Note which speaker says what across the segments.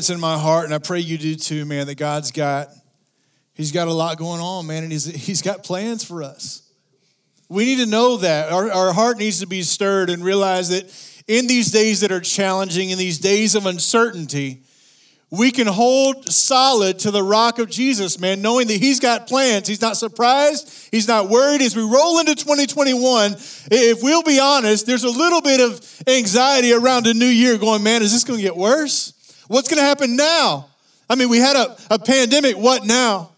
Speaker 1: sense in my heart, and I pray you do too, man, that God's got, He's got a lot going on, man, and He's, he's got plans for us. We need to know that. Our, our heart needs to be stirred and realize that in these days that are challenging, in these days of uncertainty, we can hold solid to the rock of Jesus, man, knowing that He's got plans. He's not surprised. He's not worried. As we roll into 2021, if we'll be honest, there's a little bit of anxiety around a new year going, man, is this going to get worse? What's going to happen now? I mean, we had a, a pandemic. What now?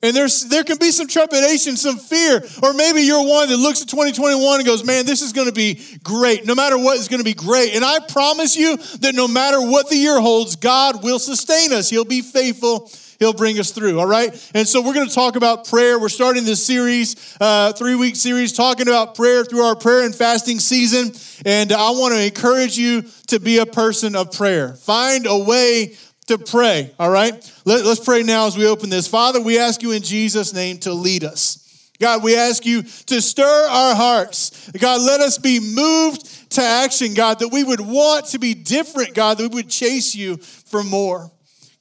Speaker 1: And there's, there can be some trepidation, some fear, or maybe you're one that looks at 2021 and goes, man, this is going to be great. No matter what, it's going to be great. And I promise you that no matter what the year holds, God will sustain us. He'll be faithful. He'll bring us through, all right? And so we're going to talk about prayer. We're starting this series, uh, three week series, talking about prayer through our prayer and fasting season. And I want to encourage you to be a person of prayer. Find a way to pray, all right? Let, us pray now as we open this. Father, we ask you in Jesus' name to lead us. God, we ask you to stir our hearts. God, let us be moved to action, God, that we would want to be different, God, that we would chase you for more.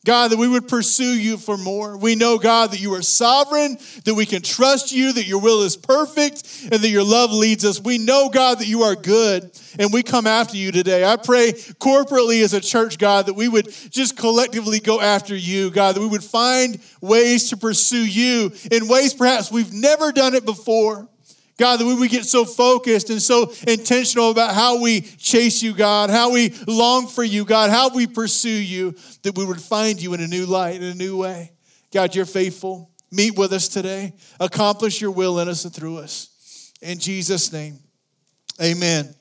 Speaker 1: God, that we would pursue you for more. We know, God, that you are sovereign, that we can trust you, that your will is perfect, and that your love leads us. We know, God, that you are good, and we come after you today. I pray corporately as a church, God, that we would just collectively go after you, God, that we would find ways to pursue you in ways perhaps we've never done it before. God, that we would get so focused and so intentional about how we chase you, God, how we long for you, God, how we pursue you, that we would find you in a new light, in a new way. God, you're faithful. Meet with us today. Accomplish your will in us and through us. In Jesus' name, amen.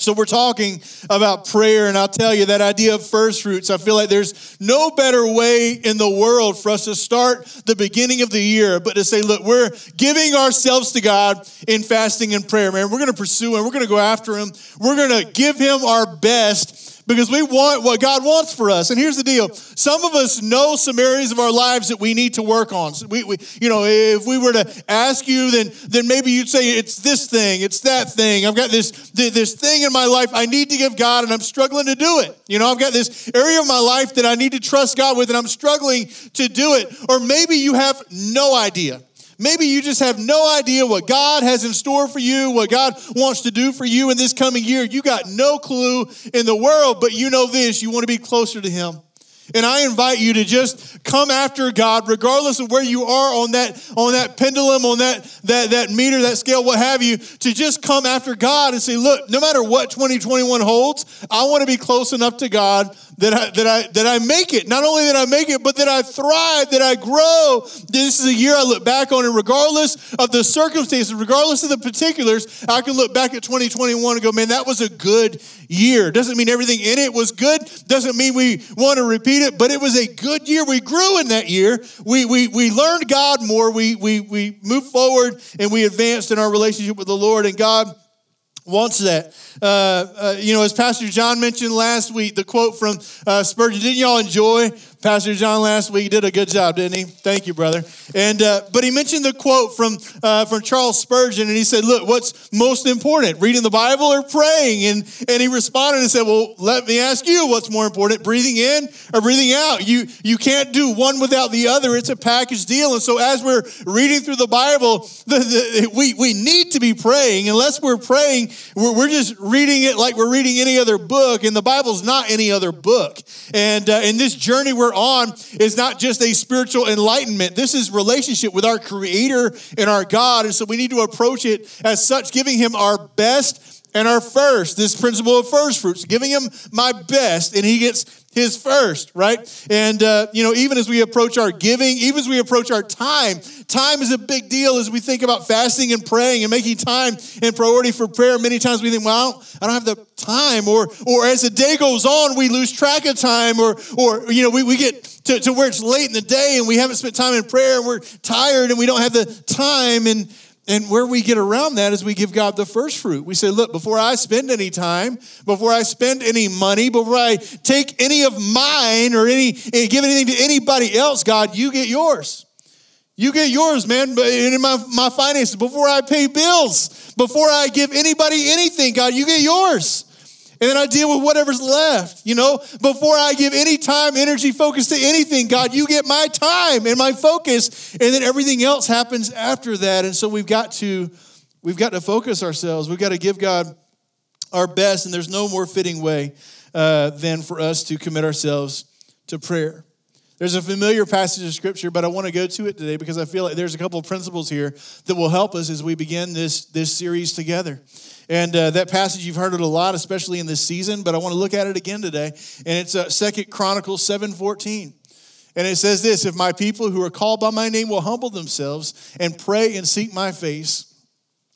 Speaker 1: So, we're talking about prayer, and I'll tell you that idea of first fruits. I feel like there's no better way in the world for us to start the beginning of the year, but to say, look, we're giving ourselves to God in fasting and prayer, man. We're going to pursue Him, we're going to go after Him, we're going to give Him our best because we want what God wants for us. And here's the deal some of us know some areas of our lives that we need to work on. So we, we, you know, if we were to ask you, then, then maybe you'd say, it's this thing, it's that thing. I've got this, this thing in my life I need to give God, and I'm struggling to do it. You know, I've got this area of my life that I need to trust God with, and I'm struggling to do it. Or maybe you have no idea. Maybe you just have no idea what God has in store for you, what God wants to do for you in this coming year. You got no clue in the world, but you know this you want to be closer to Him. And I invite you to just come after God, regardless of where you are on that, on that pendulum, on that, that, that meter, that scale, what have you, to just come after God and say, look, no matter what 2021 holds, I want to be close enough to God that I, that I, that I make it. Not only that I make it, but that I thrive, that I grow. This is a year I look back on, and regardless of the circumstances, regardless of the particulars, I can look back at 2021 and go, man, that was a good year. Doesn't mean everything in it was good. Doesn't mean we want to repeat it, but it was a good year. We grew in that year. We, we, we learned God more. We, we, we moved forward and we advanced in our relationship with the Lord, and God wants that. Uh, uh, you know, as Pastor John mentioned last week, the quote from uh, Spurgeon, didn't y'all enjoy Pastor John last week? Did a good job, didn't he? Thank you, brother. And uh, but he mentioned the quote from uh, from Charles Spurgeon, and he said, "Look, what's most important, reading the Bible or praying?" And and he responded and said, "Well, let me ask you, what's more important, breathing in or breathing out? You you can't do one without the other. It's a package deal. And so as we're reading through the Bible, the, the, we we need to be praying. Unless we're praying, we're, we're just reading it like we're reading any other book, and the Bible's not any other book. And uh, in this journey we're on is not just a spiritual enlightenment. This is relationship with our Creator and our God, and so we need to approach it as such, giving Him our best and our first. This principle of first fruits, giving Him my best, and He gets his first, right? And, uh, you know, even as we approach our giving, even as we approach our time, time is a big deal as we think about fasting and praying and making time and priority for prayer. Many times we think, well, I don't have the time. Or, or as the day goes on, we lose track of time. Or, or you know, we, we get to, to where it's late in the day and we haven't spent time in prayer and we're tired and we don't have the time. And, and where we get around that is we give God the first fruit. We say, look, before I spend any time, before I spend any money, before I take any of mine or any eh, give anything to anybody else, God, you get yours. You get yours, man, in my, my finances. Before I pay bills, before I give anybody anything, God, you get yours. And then I deal with whatever's left, you know, before I give any time, energy, focus to anything. God, you get my time and my focus, and then everything else happens after that. And so we've got to we've got to focus ourselves. We've got to give God our best, and there's no more fitting way uh, than for us to commit ourselves to prayer. There's a familiar passage of scripture, but I want to go to it today because I feel like there's a couple of principles here that will help us as we begin this, this series together. And uh, that passage, you've heard it a lot, especially in this season, but I want to look at it again today. And it's uh, Chronicles 7.14. And it says this, if my people who are called by my name will humble themselves and pray and seek my face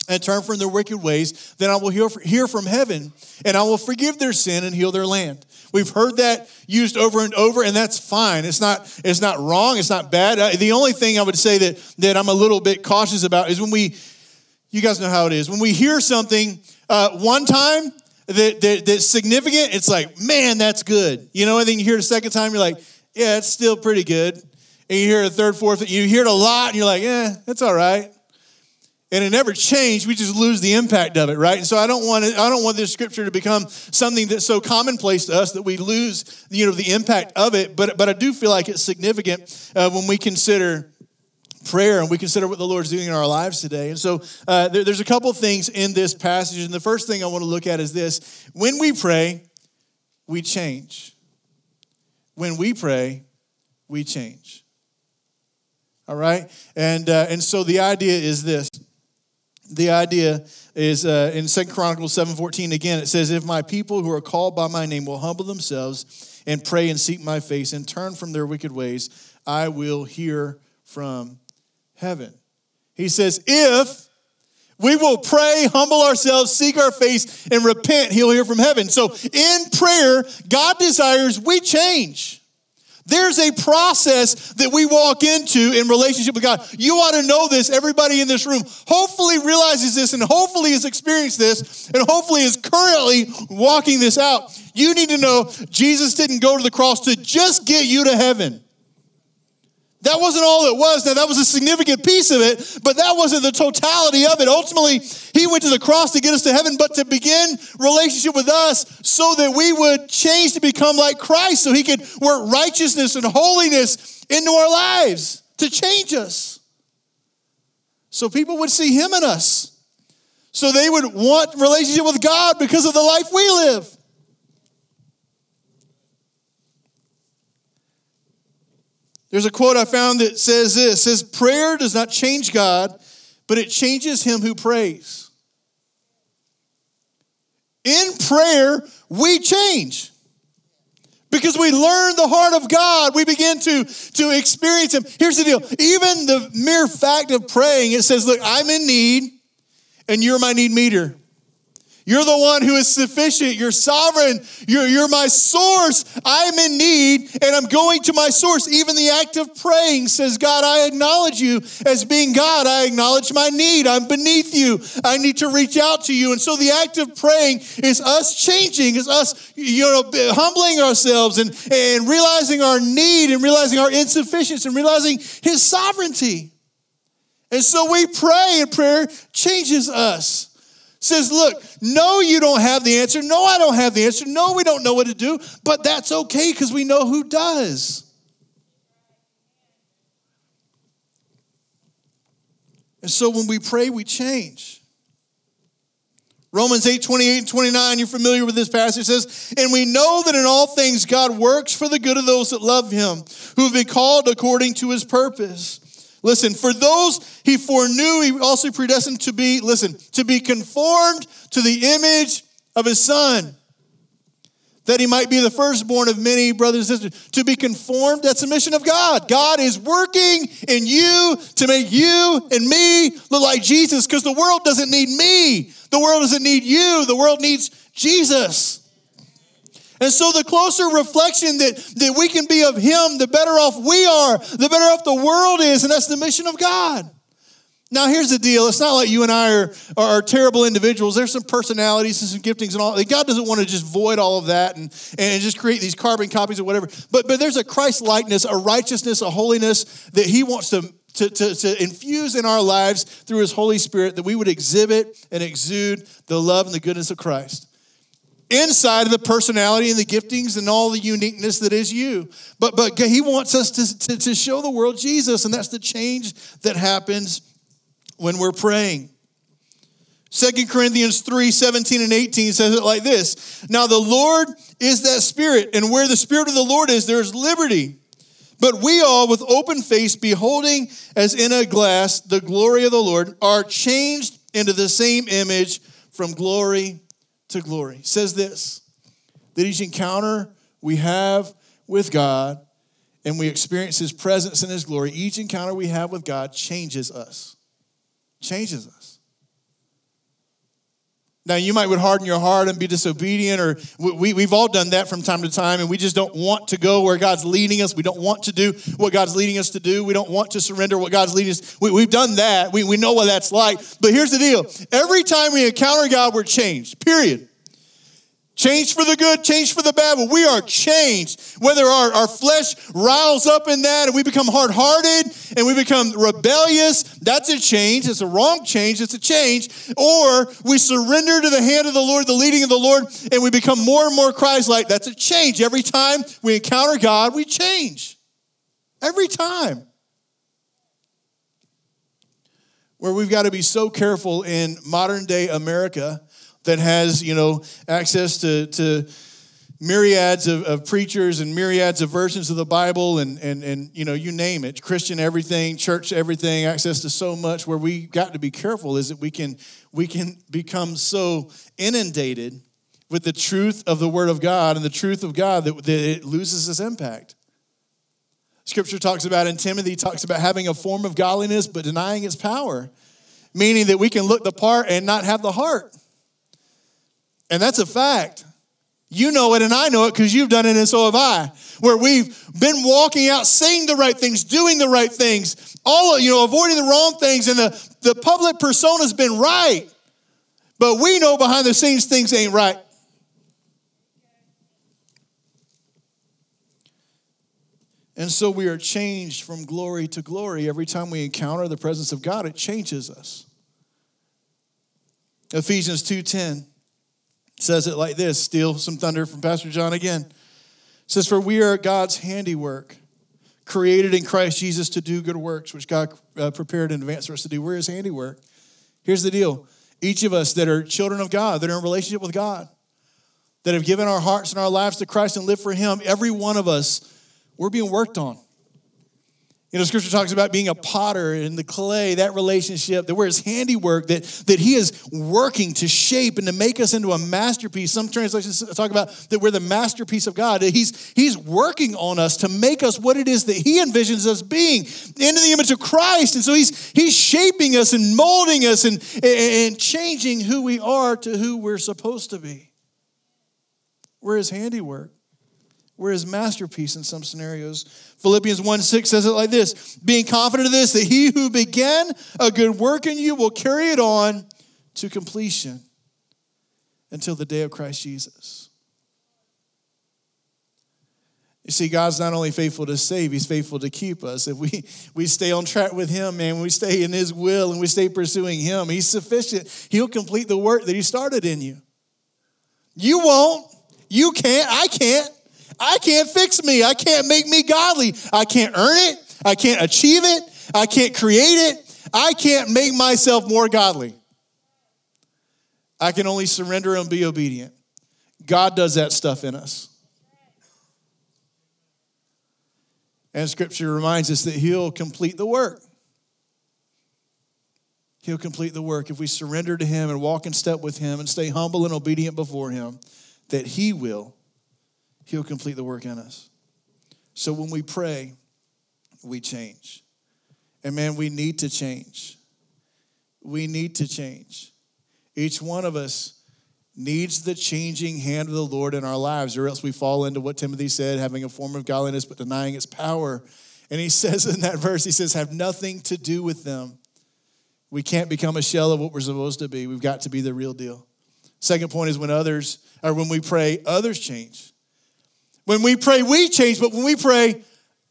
Speaker 1: and turn from their wicked ways, then I will hear from heaven and I will forgive their sin and heal their land. We've heard that used over and over, and that's fine. It's not, it's not wrong, it's not bad. Uh, the only thing I would say that, that I'm a little bit cautious about is when we, you guys know how it is, when we hear something uh, one time that, that, that's significant, it's like, man, that's good. You know, and then you hear it a second time, you're like, yeah, it's still pretty good. And you hear it a third, fourth, you hear it a lot, and you're like, yeah, that's all right and it never changed we just lose the impact of it right and so i don't want to, i don't want this scripture to become something that's so commonplace to us that we lose you know the impact of it but but i do feel like it's significant uh, when we consider prayer and we consider what the lord's doing in our lives today. And so uh, there, there's a couple things in this passage and the first thing i want to look at is this. When we pray we change. When we pray we change. All right? And uh, and so the idea is this. The idea is uh, in Second Chronicles 7.14, again, it says, If my people who are called by my name will humble themselves and pray and seek my face and turn from their wicked ways, I will hear from heaven. He says, If we will pray, humble ourselves, seek our face, and repent, he'll hear from heaven. So in prayer, God desires we change. There's a process that we walk into in relationship with God. You ought to know this. Everybody in this room hopefully realizes this and hopefully has experienced this and hopefully is currently walking this out. You need to know Jesus didn't go to the cross to just get you to heaven. That wasn't all it was. Now, that was a significant piece of it, but that wasn't the totality of it. Ultimately, he went to the cross to get us to heaven, but to begin relationship with us so that we would change to become like Christ, so he could work righteousness and holiness into our lives to change us. So people would see him in us. So they would want relationship with God because of the life we live. There's a quote I found that says this says prayer does not change God, but it changes him who prays. In prayer, we change. Because we learn the heart of God, we begin to, to experience Him. Here's the deal even the mere fact of praying, it says, Look, I'm in need, and you're my need meter. You're the one who is sufficient. You're sovereign. You're, you're my source. I'm in need and I'm going to my source. Even the act of praying says, God, I acknowledge you as being God. I acknowledge my need. I'm beneath you. I need to reach out to you. And so the act of praying is us changing, is us, you know, humbling ourselves and, and realizing our need and realizing our insufficiency and realizing his sovereignty. And so we pray and prayer changes us says, Look, no, you don't have the answer. No, I don't have the answer. No, we don't know what to do, but that's okay because we know who does. And so when we pray, we change. Romans 8, 28 and 29, you're familiar with this passage, says, And we know that in all things God works for the good of those that love him, who have been called according to his purpose. Listen, for those he foreknew, he also predestined to be, listen, to be conformed to the image of his son, that he might be the firstborn of many brothers and sisters. To be conformed, that's the mission of God. God is working in you to make you and me look like Jesus because the world doesn't need me. The world doesn't need you. The world needs Jesus. And so the closer reflection that, that we can be of Him, the better off we are, the better off the world is. And that's the mission of God. Now, here's the deal. It's not like you and I are, are, terrible individuals. There's some personalities and some giftings and all. God doesn't want to just void all of that and, and just create these carbon copies or whatever. But, but there's a Christ likeness, a righteousness, a holiness that He wants to, to, to, to infuse in our lives through His Holy Spirit that we would exhibit and exude the love and the goodness of Christ. Inside of the personality and the giftings and all the uniqueness that is you. But, but he wants us to, to, to show the world Jesus, and that's the change that happens when we're praying. 2 Corinthians 3 17 and 18 says it like this Now the Lord is that Spirit, and where the Spirit of the Lord is, there is liberty. But we all, with open face, beholding as in a glass the glory of the Lord, are changed into the same image from glory to glory. Says this that each encounter we have with God and we experience His presence and His glory, each encounter we have with God changes us. Changes us. Now, you might would harden your heart and be disobedient, or we, we've all done that from time to time, and we just don't want to go where God's leading us. We don't want to do what God's leading us to do. We don't want to surrender what God's leading us. We, we've done that. We, we know what that's like. But here's the deal every time we encounter God, we're changed, period. Change for the good, change for the bad, but we are changed. Whether our, our flesh riles up in that and we become hard hearted and we become rebellious, that's a change. It's a wrong change, it's a change. Or we surrender to the hand of the Lord, the leading of the Lord, and we become more and more Christ like, that's a change. Every time we encounter God, we change. Every time. Where we've got to be so careful in modern day America that has, you know, access to, to myriads of, of preachers and myriads of versions of the Bible and, and, and, you know, you name it, Christian everything, church everything, access to so much where we got to be careful is that we can, we can become so inundated with the truth of the Word of God and the truth of God that, that it loses its impact. Scripture talks about in Timothy, talks about having a form of godliness but denying its power, meaning that we can look the part and not have the heart. And that's a fact. You know it, and I know it because you've done it, and so have I. Where we've been walking out, saying the right things, doing the right things, all you know, avoiding the wrong things, and the, the public persona's been right. But we know behind the scenes things ain't right. And so we are changed from glory to glory. Every time we encounter the presence of God, it changes us. Ephesians 2:10 says it like this steal some thunder from Pastor John again. It says, For we are God's handiwork, created in Christ Jesus to do good works, which God uh, prepared in advance for us to do. We're his handiwork. Here's the deal each of us that are children of God, that are in relationship with God, that have given our hearts and our lives to Christ and live for him, every one of us, we're being worked on. You know, scripture talks about being a potter in the clay, that relationship, that we're his handiwork, that, that he is working to shape and to make us into a masterpiece. Some translations talk about that we're the masterpiece of God. That he's, he's working on us to make us what it is that he envisions us being into the image of Christ. And so he's, he's shaping us and molding us and, and changing who we are to who we're supposed to be. We're his handiwork. We're his masterpiece in some scenarios. Philippians 1 6 says it like this Being confident of this, that he who began a good work in you will carry it on to completion until the day of Christ Jesus. You see, God's not only faithful to save, He's faithful to keep us. If we, we stay on track with Him, man, we stay in His will and we stay pursuing Him, He's sufficient. He'll complete the work that He started in you. You won't. You can't. I can't. I can't fix me. I can't make me godly. I can't earn it. I can't achieve it. I can't create it. I can't make myself more godly. I can only surrender and be obedient. God does that stuff in us. And scripture reminds us that he'll complete the work. He'll complete the work if we surrender to him and walk in step with him and stay humble and obedient before him, that he will He'll complete the work in us. So when we pray, we change. And man, we need to change. We need to change. Each one of us needs the changing hand of the Lord in our lives, or else we fall into what Timothy said having a form of godliness but denying its power. And he says in that verse, he says, have nothing to do with them. We can't become a shell of what we're supposed to be. We've got to be the real deal. Second point is when others, or when we pray, others change. When we pray, we change, but when we pray,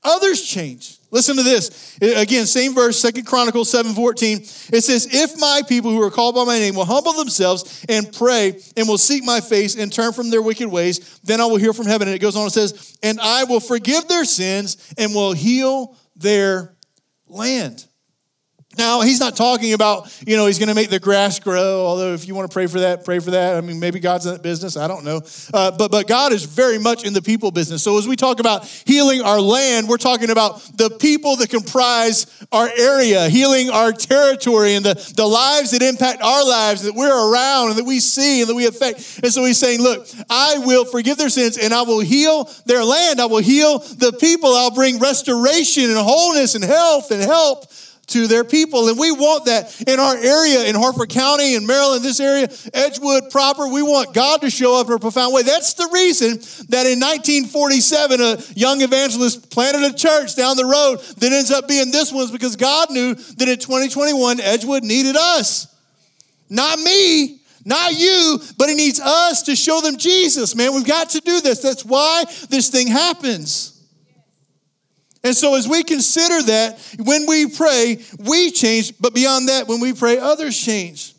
Speaker 1: others change. Listen to this. Again, same verse, Second Chronicles 7:14. It says, If my people who are called by my name will humble themselves and pray and will seek my face and turn from their wicked ways, then I will hear from heaven. And it goes on and says, And I will forgive their sins and will heal their land. Now, he's not talking about, you know, he's going to make the grass grow, although if you want to pray for that, pray for that. I mean, maybe God's in that business. I don't know. Uh, but, but God is very much in the people business. So as we talk about healing our land, we're talking about the people that comprise our area, healing our territory and the, the lives that impact our lives that we're around and that we see and that we affect. And so he's saying, look, I will forgive their sins and I will heal their land. I will heal the people. I'll bring restoration and wholeness and health and help to their people. And we want that in our area, in Harford County, in Maryland, this area, Edgewood proper. We want God to show up in a profound way. That's the reason that in 1947, a young evangelist planted a church down the road that ends up being this one, because God knew that in 2021, Edgewood needed us. Not me, not you, but He needs us to show them Jesus, man. We've got to do this. That's why this thing happens. And so, as we consider that, when we pray, we change, but beyond that, when we pray, others change.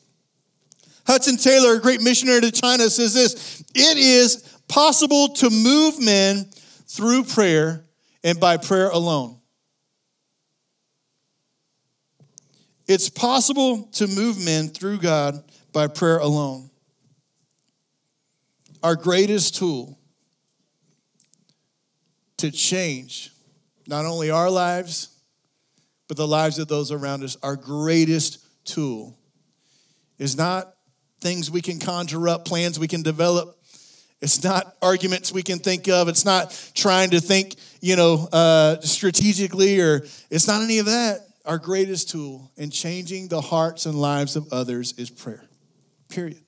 Speaker 1: Hudson Taylor, a great missionary to China, says this It is possible to move men through prayer and by prayer alone. It's possible to move men through God by prayer alone. Our greatest tool to change not only our lives, but the lives of those around us. Our greatest tool is not things we can conjure up, plans we can develop. It's not arguments we can think of. It's not trying to think, you know, uh, strategically, or it's not any of that. Our greatest tool in changing the hearts and lives of others is prayer. Period.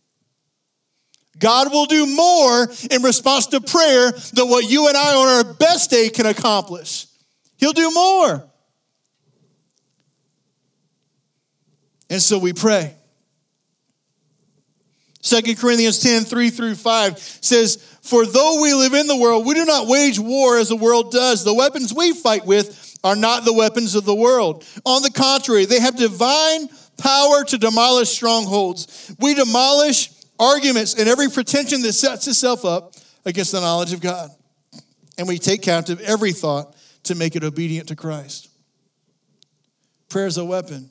Speaker 1: God will do more in response to prayer than what you and I on our best day can accomplish. He'll do more. And so we pray. 2 Corinthians 10, 3 through 5 says, For though we live in the world, we do not wage war as the world does. The weapons we fight with are not the weapons of the world. On the contrary, they have divine power to demolish strongholds. We demolish arguments and every pretension that sets itself up against the knowledge of God. And we take captive every thought to make it obedient to Christ. Prayer is a weapon.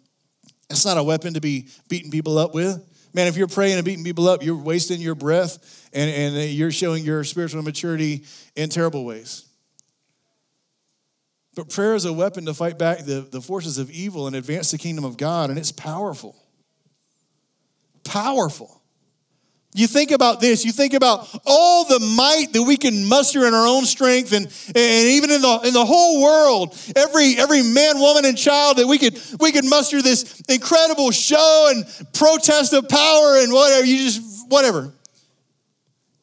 Speaker 1: It's not a weapon to be beating people up with. Man, if you're praying and beating people up, you're wasting your breath and, and you're showing your spiritual maturity in terrible ways. But prayer is a weapon to fight back the, the forces of evil and advance the kingdom of God, and it's powerful. Powerful. You think about this, you think about all the might that we can muster in our own strength and, and even in the, in the whole world, every, every man, woman, and child that we could, we could muster this incredible show and protest of power and whatever, you just, whatever.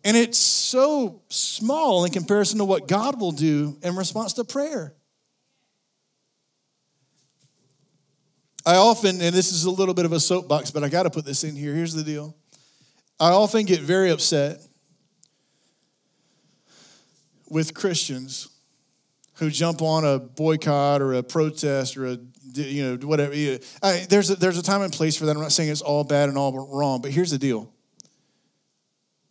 Speaker 1: And it's so small in comparison to what God will do in response to prayer. I often, and this is a little bit of a soapbox, but I got to put this in here. Here's the deal. I often get very upset with Christians who jump on a boycott or a protest or a you know whatever. I, there's a, there's a time and place for that. I'm not saying it's all bad and all wrong, but here's the deal.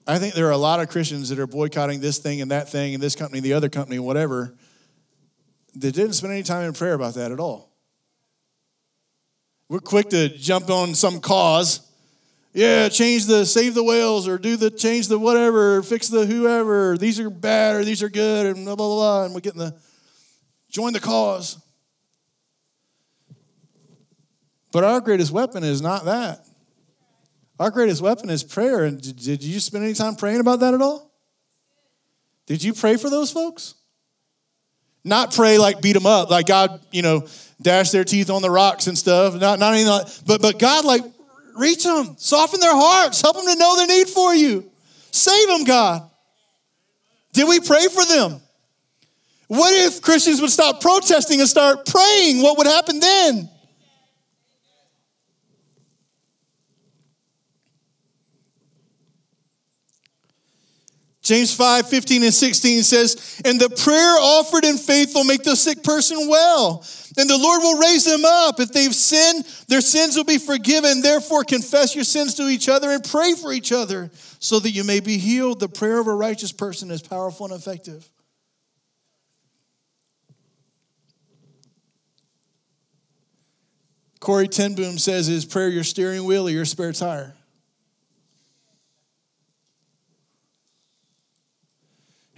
Speaker 1: I think there are a lot of Christians that are boycotting this thing and that thing and this company, and the other company, whatever, that didn't spend any time in prayer about that at all. We're quick to jump on some cause yeah, change the save the whales or do the change the whatever, fix the whoever. These are bad or these are good and blah blah blah. And we're getting the join the cause. But our greatest weapon is not that. Our greatest weapon is prayer. And did, did you spend any time praying about that at all? Did you pray for those folks? Not pray like beat them up, like God, you know, dash their teeth on the rocks and stuff. Not, not anything like, but but God like Reach them, soften their hearts, help them to know their need for you. Save them, God. Did we pray for them? What if Christians would stop protesting and start praying? What would happen then? James 5, 15 and 16 says, And the prayer offered in faith will make the sick person well. And the Lord will raise them up. If they've sinned, their sins will be forgiven. Therefore, confess your sins to each other and pray for each other so that you may be healed. The prayer of a righteous person is powerful and effective. Corrie ten Boom says, Is prayer your steering wheel or your spare tire?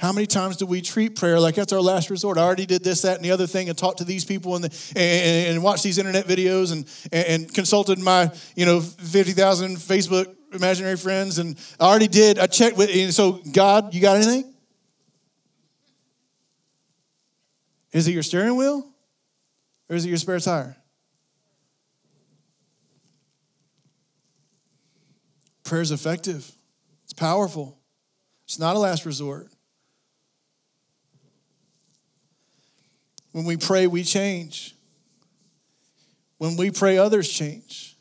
Speaker 1: How many times do we treat prayer like that's our last resort? I already did this, that, and the other thing, and talked to these people and, the, and, and watched these internet videos and, and consulted my, you know, 50,000 Facebook imaginary friends. And I already did, I checked with, and so God, you got anything? Is it your steering wheel or is it your spare tire? Prayer is effective, it's powerful, it's not a last resort. When we pray, we change. When we pray, others change.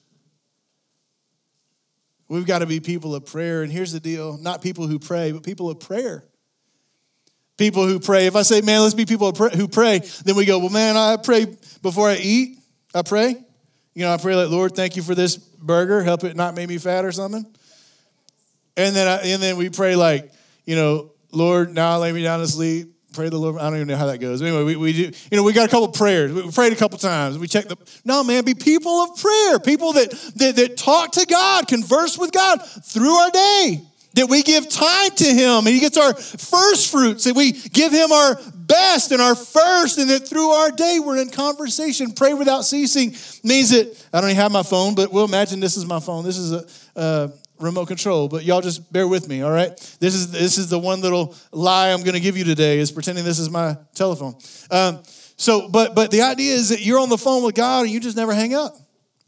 Speaker 1: We've got to be people of prayer. And here's the deal not people who pray, but people of prayer. People who pray. If I say, man, let's be people who pray, then we go, well, man, I pray before I eat. I pray. You know, I pray like, Lord, thank you for this burger. Help it not make me fat or something. And then, I, and then we pray like, you know, Lord, now lay me down to sleep. Pray the Lord. I don't even know how that goes. Anyway, we, we do, you know, we got a couple prayers. We prayed a couple times. We checked the, no, man, be people of prayer, people that, that, that talk to God, converse with God through our day, that we give time to Him and He gets our first fruits, that we give Him our best and our first, and that through our day we're in conversation. Pray without ceasing means that I don't even have my phone, but we'll imagine this is my phone. This is a, uh, remote control, but y'all just bear with me, all right? This is this is the one little lie I'm going to give you today is pretending this is my telephone. Um, so, but but the idea is that you're on the phone with God and you just never hang up.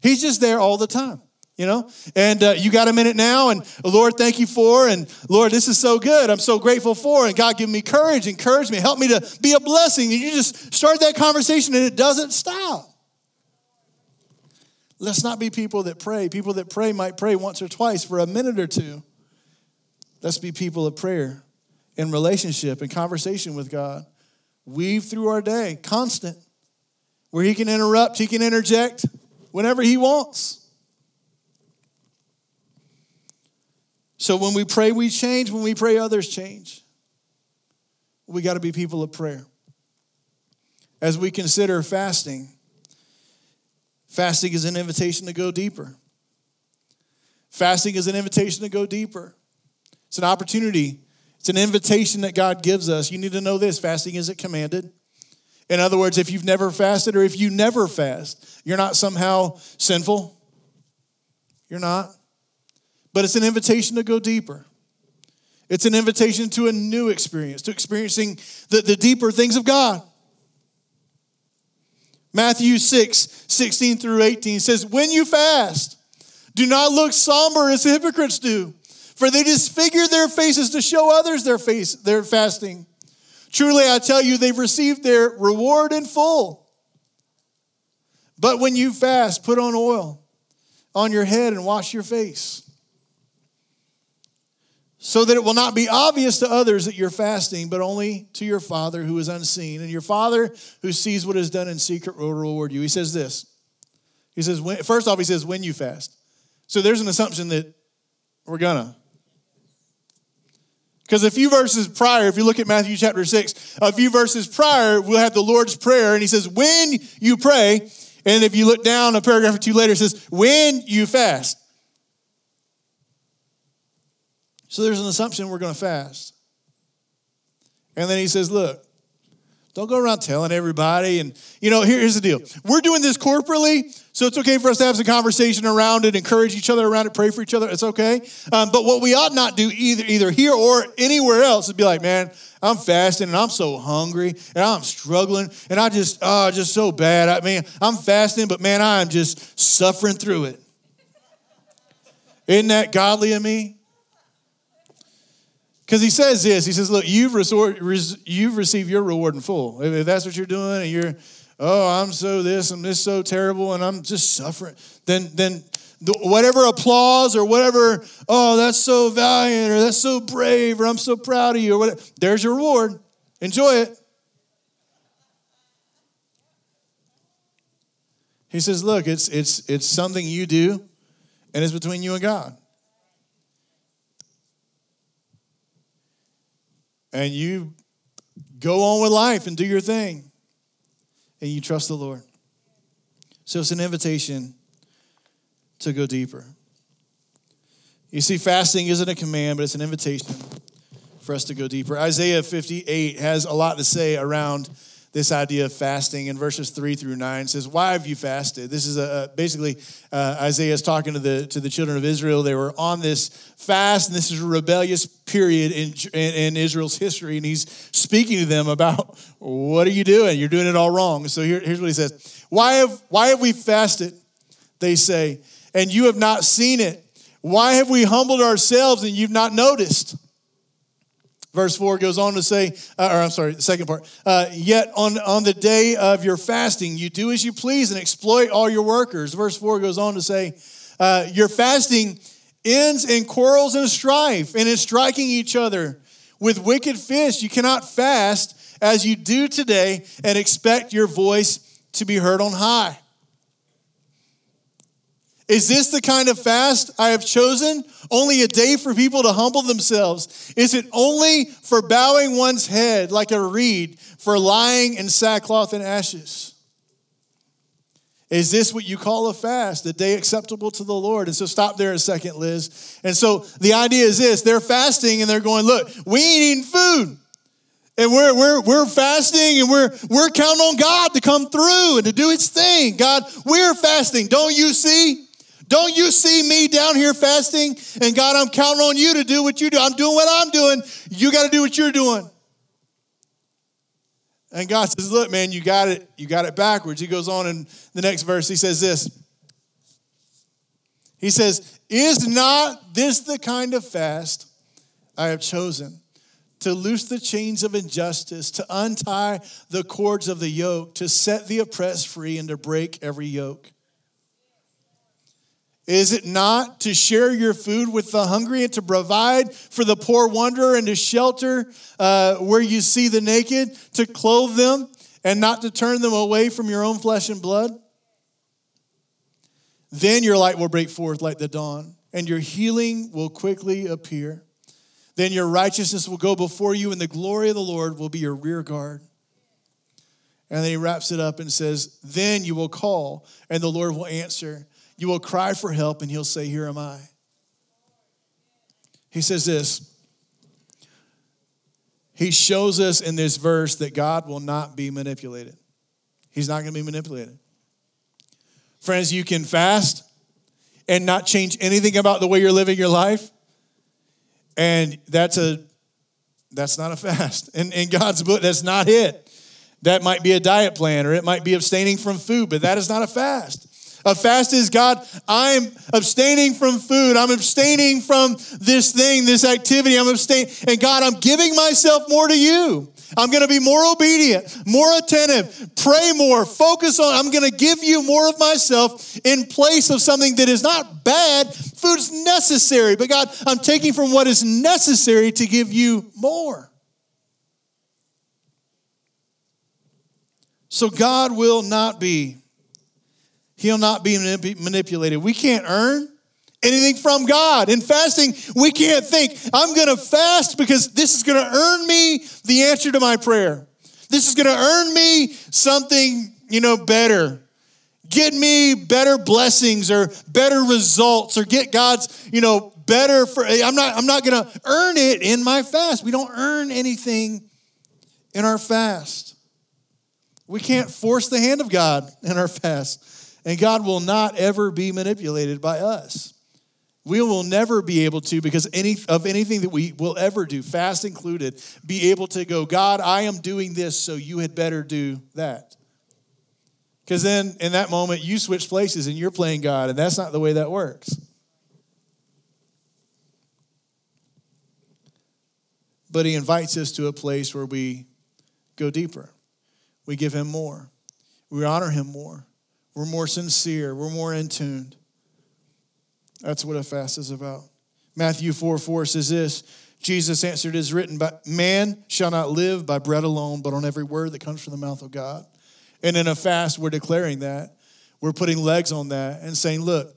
Speaker 1: He's just there all the time, you know. And uh, you got a minute now, and Lord, thank you for, and Lord, this is so good. I'm so grateful for, and God, give me courage, encourage me, help me to be a blessing. And you just start that conversation, and it doesn't stop. Let's not be people that pray. People that pray might pray once or twice for a minute or two. Let's be people of prayer in relationship and conversation with God. Weave through our day, constant, where He can interrupt, He can interject whenever He wants. So when we pray, we change. When we pray, others change. We got to be people of prayer. As we consider fasting, Fasting is an invitation to go deeper. Fasting is an invitation to go deeper. It's an opportunity, it's an invitation that God gives us. You need to know this fasting isn't commanded. In other words, if you've never fasted or if you never fast, you're not somehow sinful. You're not. But it's an invitation to go deeper. It's an invitation to a new experience, to experiencing the, the deeper things of God. Matthew 6, 16 through 18 says, When you fast, do not look somber as hypocrites do, for they disfigure their faces to show others their face, their fasting. Truly, I tell you, they've received their reward in full. But when you fast, put on oil on your head and wash your face so that it will not be obvious to others that you're fasting, but only to your Father who is unseen. And your Father who sees what is done in secret will reward you. He says this. He says, when, first off, he says, when you fast. So there's an assumption that we're gonna. Because a few verses prior, if you look at Matthew chapter 6, a few verses prior, we'll have the Lord's Prayer, and he says, when you pray, and if you look down a paragraph or two later, it says, when you fast. So there's an assumption we're going to fast. And then he says, Look, don't go around telling everybody. And, you know, here, here's the deal we're doing this corporately, so it's okay for us to have some conversation around it, encourage each other around it, pray for each other. It's okay. Um, but what we ought not do either, either here or anywhere else is be like, man, I'm fasting and I'm so hungry and I'm struggling and I just, oh, just so bad. I mean, I'm fasting, but man, I'm just suffering through it. Isn't that godly of me? Because he says this, he says, look, you've, resort, res, you've received your reward in full. If that's what you're doing and you're, oh, I'm so this I'm this so terrible and I'm just suffering, then, then, the, whatever applause or whatever, oh, that's so valiant or that's so brave or I'm so proud of you or whatever, there's your reward. Enjoy it. He says, look, it's, it's, it's something you do and it's between you and God. And you go on with life and do your thing and you trust the Lord. So it's an invitation to go deeper. You see, fasting isn't a command, but it's an invitation for us to go deeper. Isaiah 58 has a lot to say around this idea of fasting. In verses 3 through 9 says why have you fasted? This is a, basically uh, isaiah is talking to the to the children of israel. They were on this fast and this is a rebellious period in, in, in israel's history and he's speaking to them about what are you doing? You're doing it all wrong. So here, here's what he says. Why have why have we fasted? They say and you have not seen it? Why have we humbled ourselves and you've not noticed? Verse 4 goes on to say, uh, or I'm sorry, the second part. Uh, Yet on, on the day of your fasting, you do as you please and exploit all your workers. Verse 4 goes on to say, uh, Your fasting ends in quarrels and strife and in striking each other. With wicked fists, you cannot fast as you do today and expect your voice to be heard on high. Is this the kind of fast I have chosen? Only a day for people to humble themselves? Is it only for bowing one's head like a reed, for lying in sackcloth and ashes? Is this what you call a fast, a day acceptable to the Lord? And so stop there a second, Liz. And so the idea is this they're fasting and they're going, look, we ain't eating food. And we're, we're, we're fasting and we're, we're counting on God to come through and to do his thing. God, we're fasting. Don't you see? Don't you see me down here fasting? And God, I'm counting on you to do what you do. I'm doing what I'm doing. You got to do what you're doing. And God says, Look, man, you got it, you got it backwards. He goes on in the next verse, he says this. He says, Is not this the kind of fast I have chosen? To loose the chains of injustice, to untie the cords of the yoke, to set the oppressed free, and to break every yoke. Is it not to share your food with the hungry and to provide for the poor wanderer and to shelter uh, where you see the naked, to clothe them and not to turn them away from your own flesh and blood? Then your light will break forth like the dawn, and your healing will quickly appear. Then your righteousness will go before you, and the glory of the Lord will be your rear guard. And then he wraps it up and says, Then you will call, and the Lord will answer. You will cry for help, and he'll say, Here am I. He says this. He shows us in this verse that God will not be manipulated. He's not going to be manipulated. Friends, you can fast and not change anything about the way you're living your life. And that's a that's not a fast. In, in God's book, that's not it. That might be a diet plan or it might be abstaining from food, but that is not a fast. A fast is God, I'm abstaining from food. I'm abstaining from this thing, this activity. I'm abstaining. And God, I'm giving myself more to you. I'm going to be more obedient, more attentive, pray more, focus on. I'm going to give you more of myself in place of something that is not bad. Food's necessary, but God, I'm taking from what is necessary to give you more. So God will not be He'll not be manipulated. We can't earn anything from God. In fasting, we can't think, I'm going to fast because this is going to earn me the answer to my prayer. This is going to earn me something, you know, better. Get me better blessings or better results or get God's, you know, better for I'm not I'm not going to earn it in my fast. We don't earn anything in our fast. We can't force the hand of God in our fast. And God will not ever be manipulated by us. We will never be able to, because any of anything that we will ever do, fast included, be able to go, God, I am doing this, so you had better do that. Because then in that moment, you switch places and you're playing God, and that's not the way that works. But he invites us to a place where we go deeper. We give him more. We honor him more. We're more sincere. We're more in tuned. That's what a fast is about. Matthew 4 4 says this Jesus answered, It is written, But man shall not live by bread alone, but on every word that comes from the mouth of God. And in a fast, we're declaring that. We're putting legs on that and saying, Look,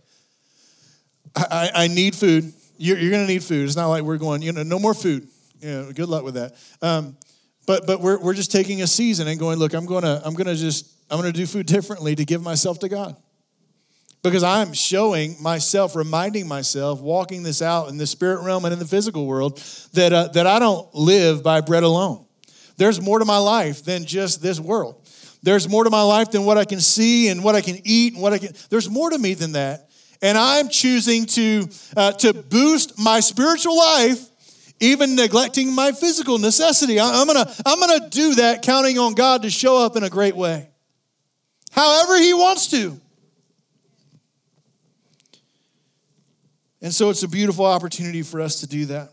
Speaker 1: I, I need food. You're, you're going to need food. It's not like we're going, you know, no more food. You know, good luck with that. Um, but but we're, we're just taking a season and going, look, I'm going to I'm going to just I'm going to do food differently to give myself to God because I'm showing myself, reminding myself, walking this out in the spirit realm and in the physical world, that, uh, that I don't live by bread alone. There's more to my life than just this world. There's more to my life than what I can see and what I can eat and what I can. There's more to me than that. And I'm choosing to, uh, to boost my spiritual life, even neglecting my physical necessity. I'm gonna, I'm gonna do that, counting on God to show up in a great way. However, He wants to. And so it's a beautiful opportunity for us to do that.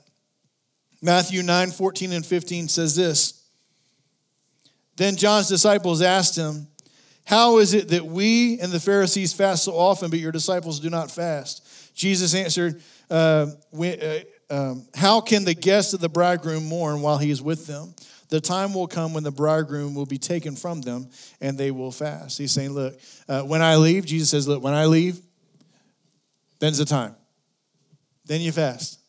Speaker 1: Matthew 9, 14 and 15 says this. Then John's disciples asked him, How is it that we and the Pharisees fast so often, but your disciples do not fast? Jesus answered, uh, uh, um, How can the guests of the bridegroom mourn while he is with them? The time will come when the bridegroom will be taken from them and they will fast. He's saying, Look, uh, when I leave, Jesus says, Look, when I leave, then's the time. Then you fast.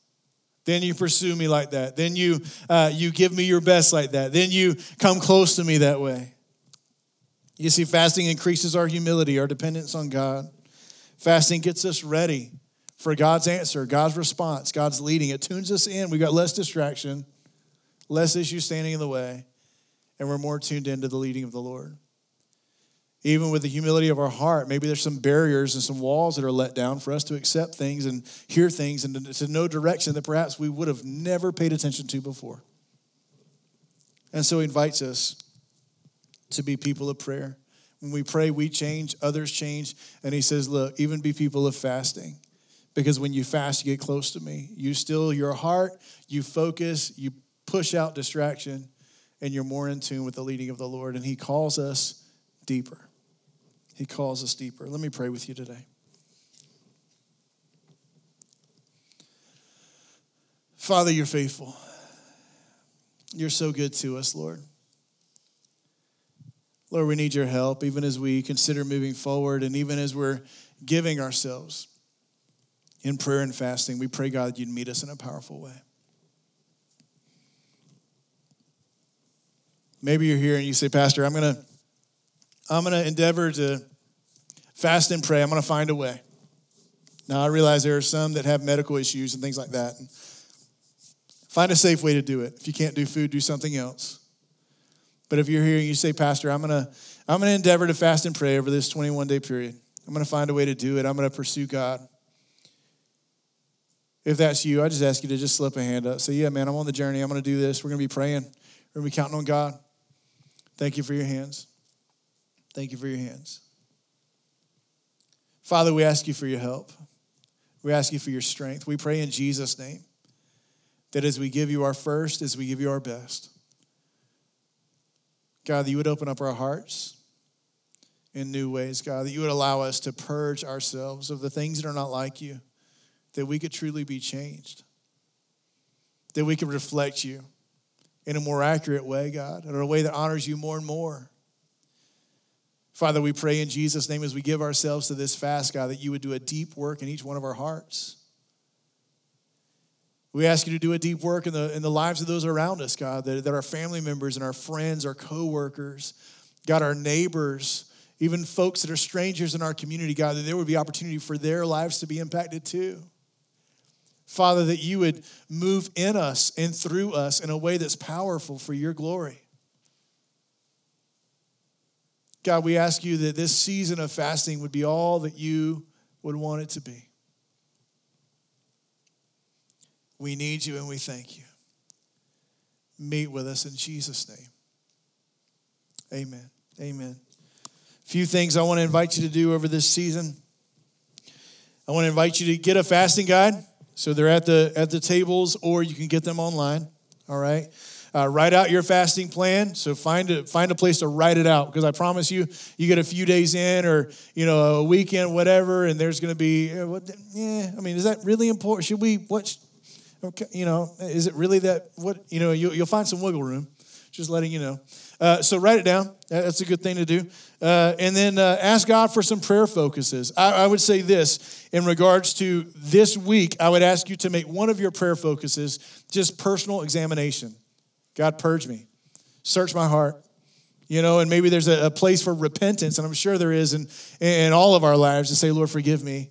Speaker 1: Then you pursue me like that. Then you, uh, you give me your best like that. Then you come close to me that way. You see, fasting increases our humility, our dependence on God. Fasting gets us ready for God's answer, God's response, God's leading. It tunes us in. We've got less distraction, less issues standing in the way, and we're more tuned into the leading of the Lord even with the humility of our heart, maybe there's some barriers and some walls that are let down for us to accept things and hear things and to know direction that perhaps we would have never paid attention to before. And so he invites us to be people of prayer. When we pray, we change, others change. And he says, Look, even be people of fasting. Because when you fast, you get close to me. You still your heart, you focus, you push out distraction, and you're more in tune with the leading of the Lord. And he calls us deeper. He calls us deeper. Let me pray with you today. Father, you're faithful. You're so good to us, Lord. Lord, we need your help even as we consider moving forward and even as we're giving ourselves in prayer and fasting. We pray, God, that you'd meet us in a powerful way. Maybe you're here and you say, Pastor, I'm going to I'm going to endeavor to fast and pray. I'm going to find a way. Now, I realize there are some that have medical issues and things like that. Find a safe way to do it. If you can't do food, do something else. But if you're here and you say, Pastor, I'm going to I'm going to endeavor to fast and pray over this 21 day period. I'm going to find a way to do it. I'm going to pursue God. If that's you, I just ask you to just slip a hand up. Say, Yeah, man, I'm on the journey. I'm going to do this. We're going to be praying. We're going to be counting on God. Thank you for your hands. Thank you for your hands. Father, we ask you for your help. We ask you for your strength. We pray in Jesus' name that as we give you our first, as we give you our best, God, that you would open up our hearts in new ways, God, that you would allow us to purge ourselves of the things that are not like you, that we could truly be changed, that we could reflect you in a more accurate way, God, in a way that honors you more and more. Father, we pray in Jesus' name as we give ourselves to this fast, God, that you would do a deep work in each one of our hearts. We ask you to do a deep work in the, in the lives of those around us, God, that, that our family members and our friends, our coworkers, God, our neighbors, even folks that are strangers in our community, God, that there would be opportunity for their lives to be impacted too. Father, that you would move in us and through us in a way that's powerful for your glory. God, we ask you that this season of fasting would be all that you would want it to be. We need you and we thank you. Meet with us in Jesus' name. Amen. Amen. A few things I want to invite you to do over this season. I want to invite you to get a fasting guide. So they're at the at the tables, or you can get them online. All right. Uh, write out your fasting plan. So find a, find a place to write it out because I promise you, you get a few days in or, you know, a weekend, whatever, and there's going to be, uh, what, yeah, I mean, is that really important? Should we, what, okay, you know, is it really that, what, you know, you, you'll find some wiggle room. Just letting you know. Uh, so write it down. That's a good thing to do. Uh, and then uh, ask God for some prayer focuses. I, I, would say this in regards to this week, I would ask you to make one of your prayer focuses just personal examination. God, purge me, search my heart. You know, and maybe there's a, a place for repentance, and I'm sure there is in, in all of our lives to say, Lord, forgive me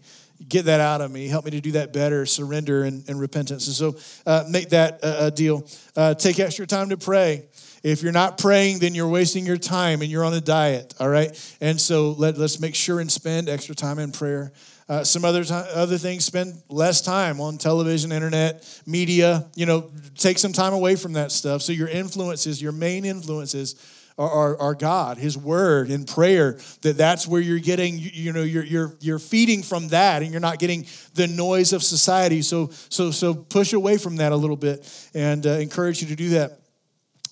Speaker 1: get that out of me. Help me to do that better, surrender and, and repentance. And so uh, make that a, a deal. Uh, take extra time to pray. If you're not praying, then you're wasting your time and you're on a diet, all right? And so let, let's make sure and spend extra time in prayer. Uh, some other time, other things, spend less time on television, internet, media. You know, take some time away from that stuff. So your influences, your main influences, are, are, are, God, His Word, and prayer. That that's where you're getting, you, you know, you're, you're you're feeding from that, and you're not getting the noise of society. So so so push away from that a little bit, and uh, encourage you to do that.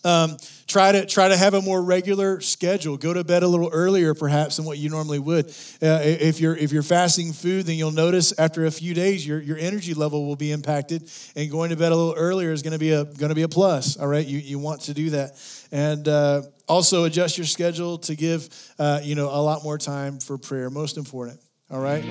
Speaker 1: Um, try to try to have a more regular schedule. Go to bed a little earlier, perhaps, than what you normally would. Uh, if you're if you're fasting food, then you'll notice after a few days your, your energy level will be impacted, and going to bed a little earlier is going to be a going to be a plus. All right, you you want to do that, and uh, also adjust your schedule to give uh, you know a lot more time for prayer. Most important. All right.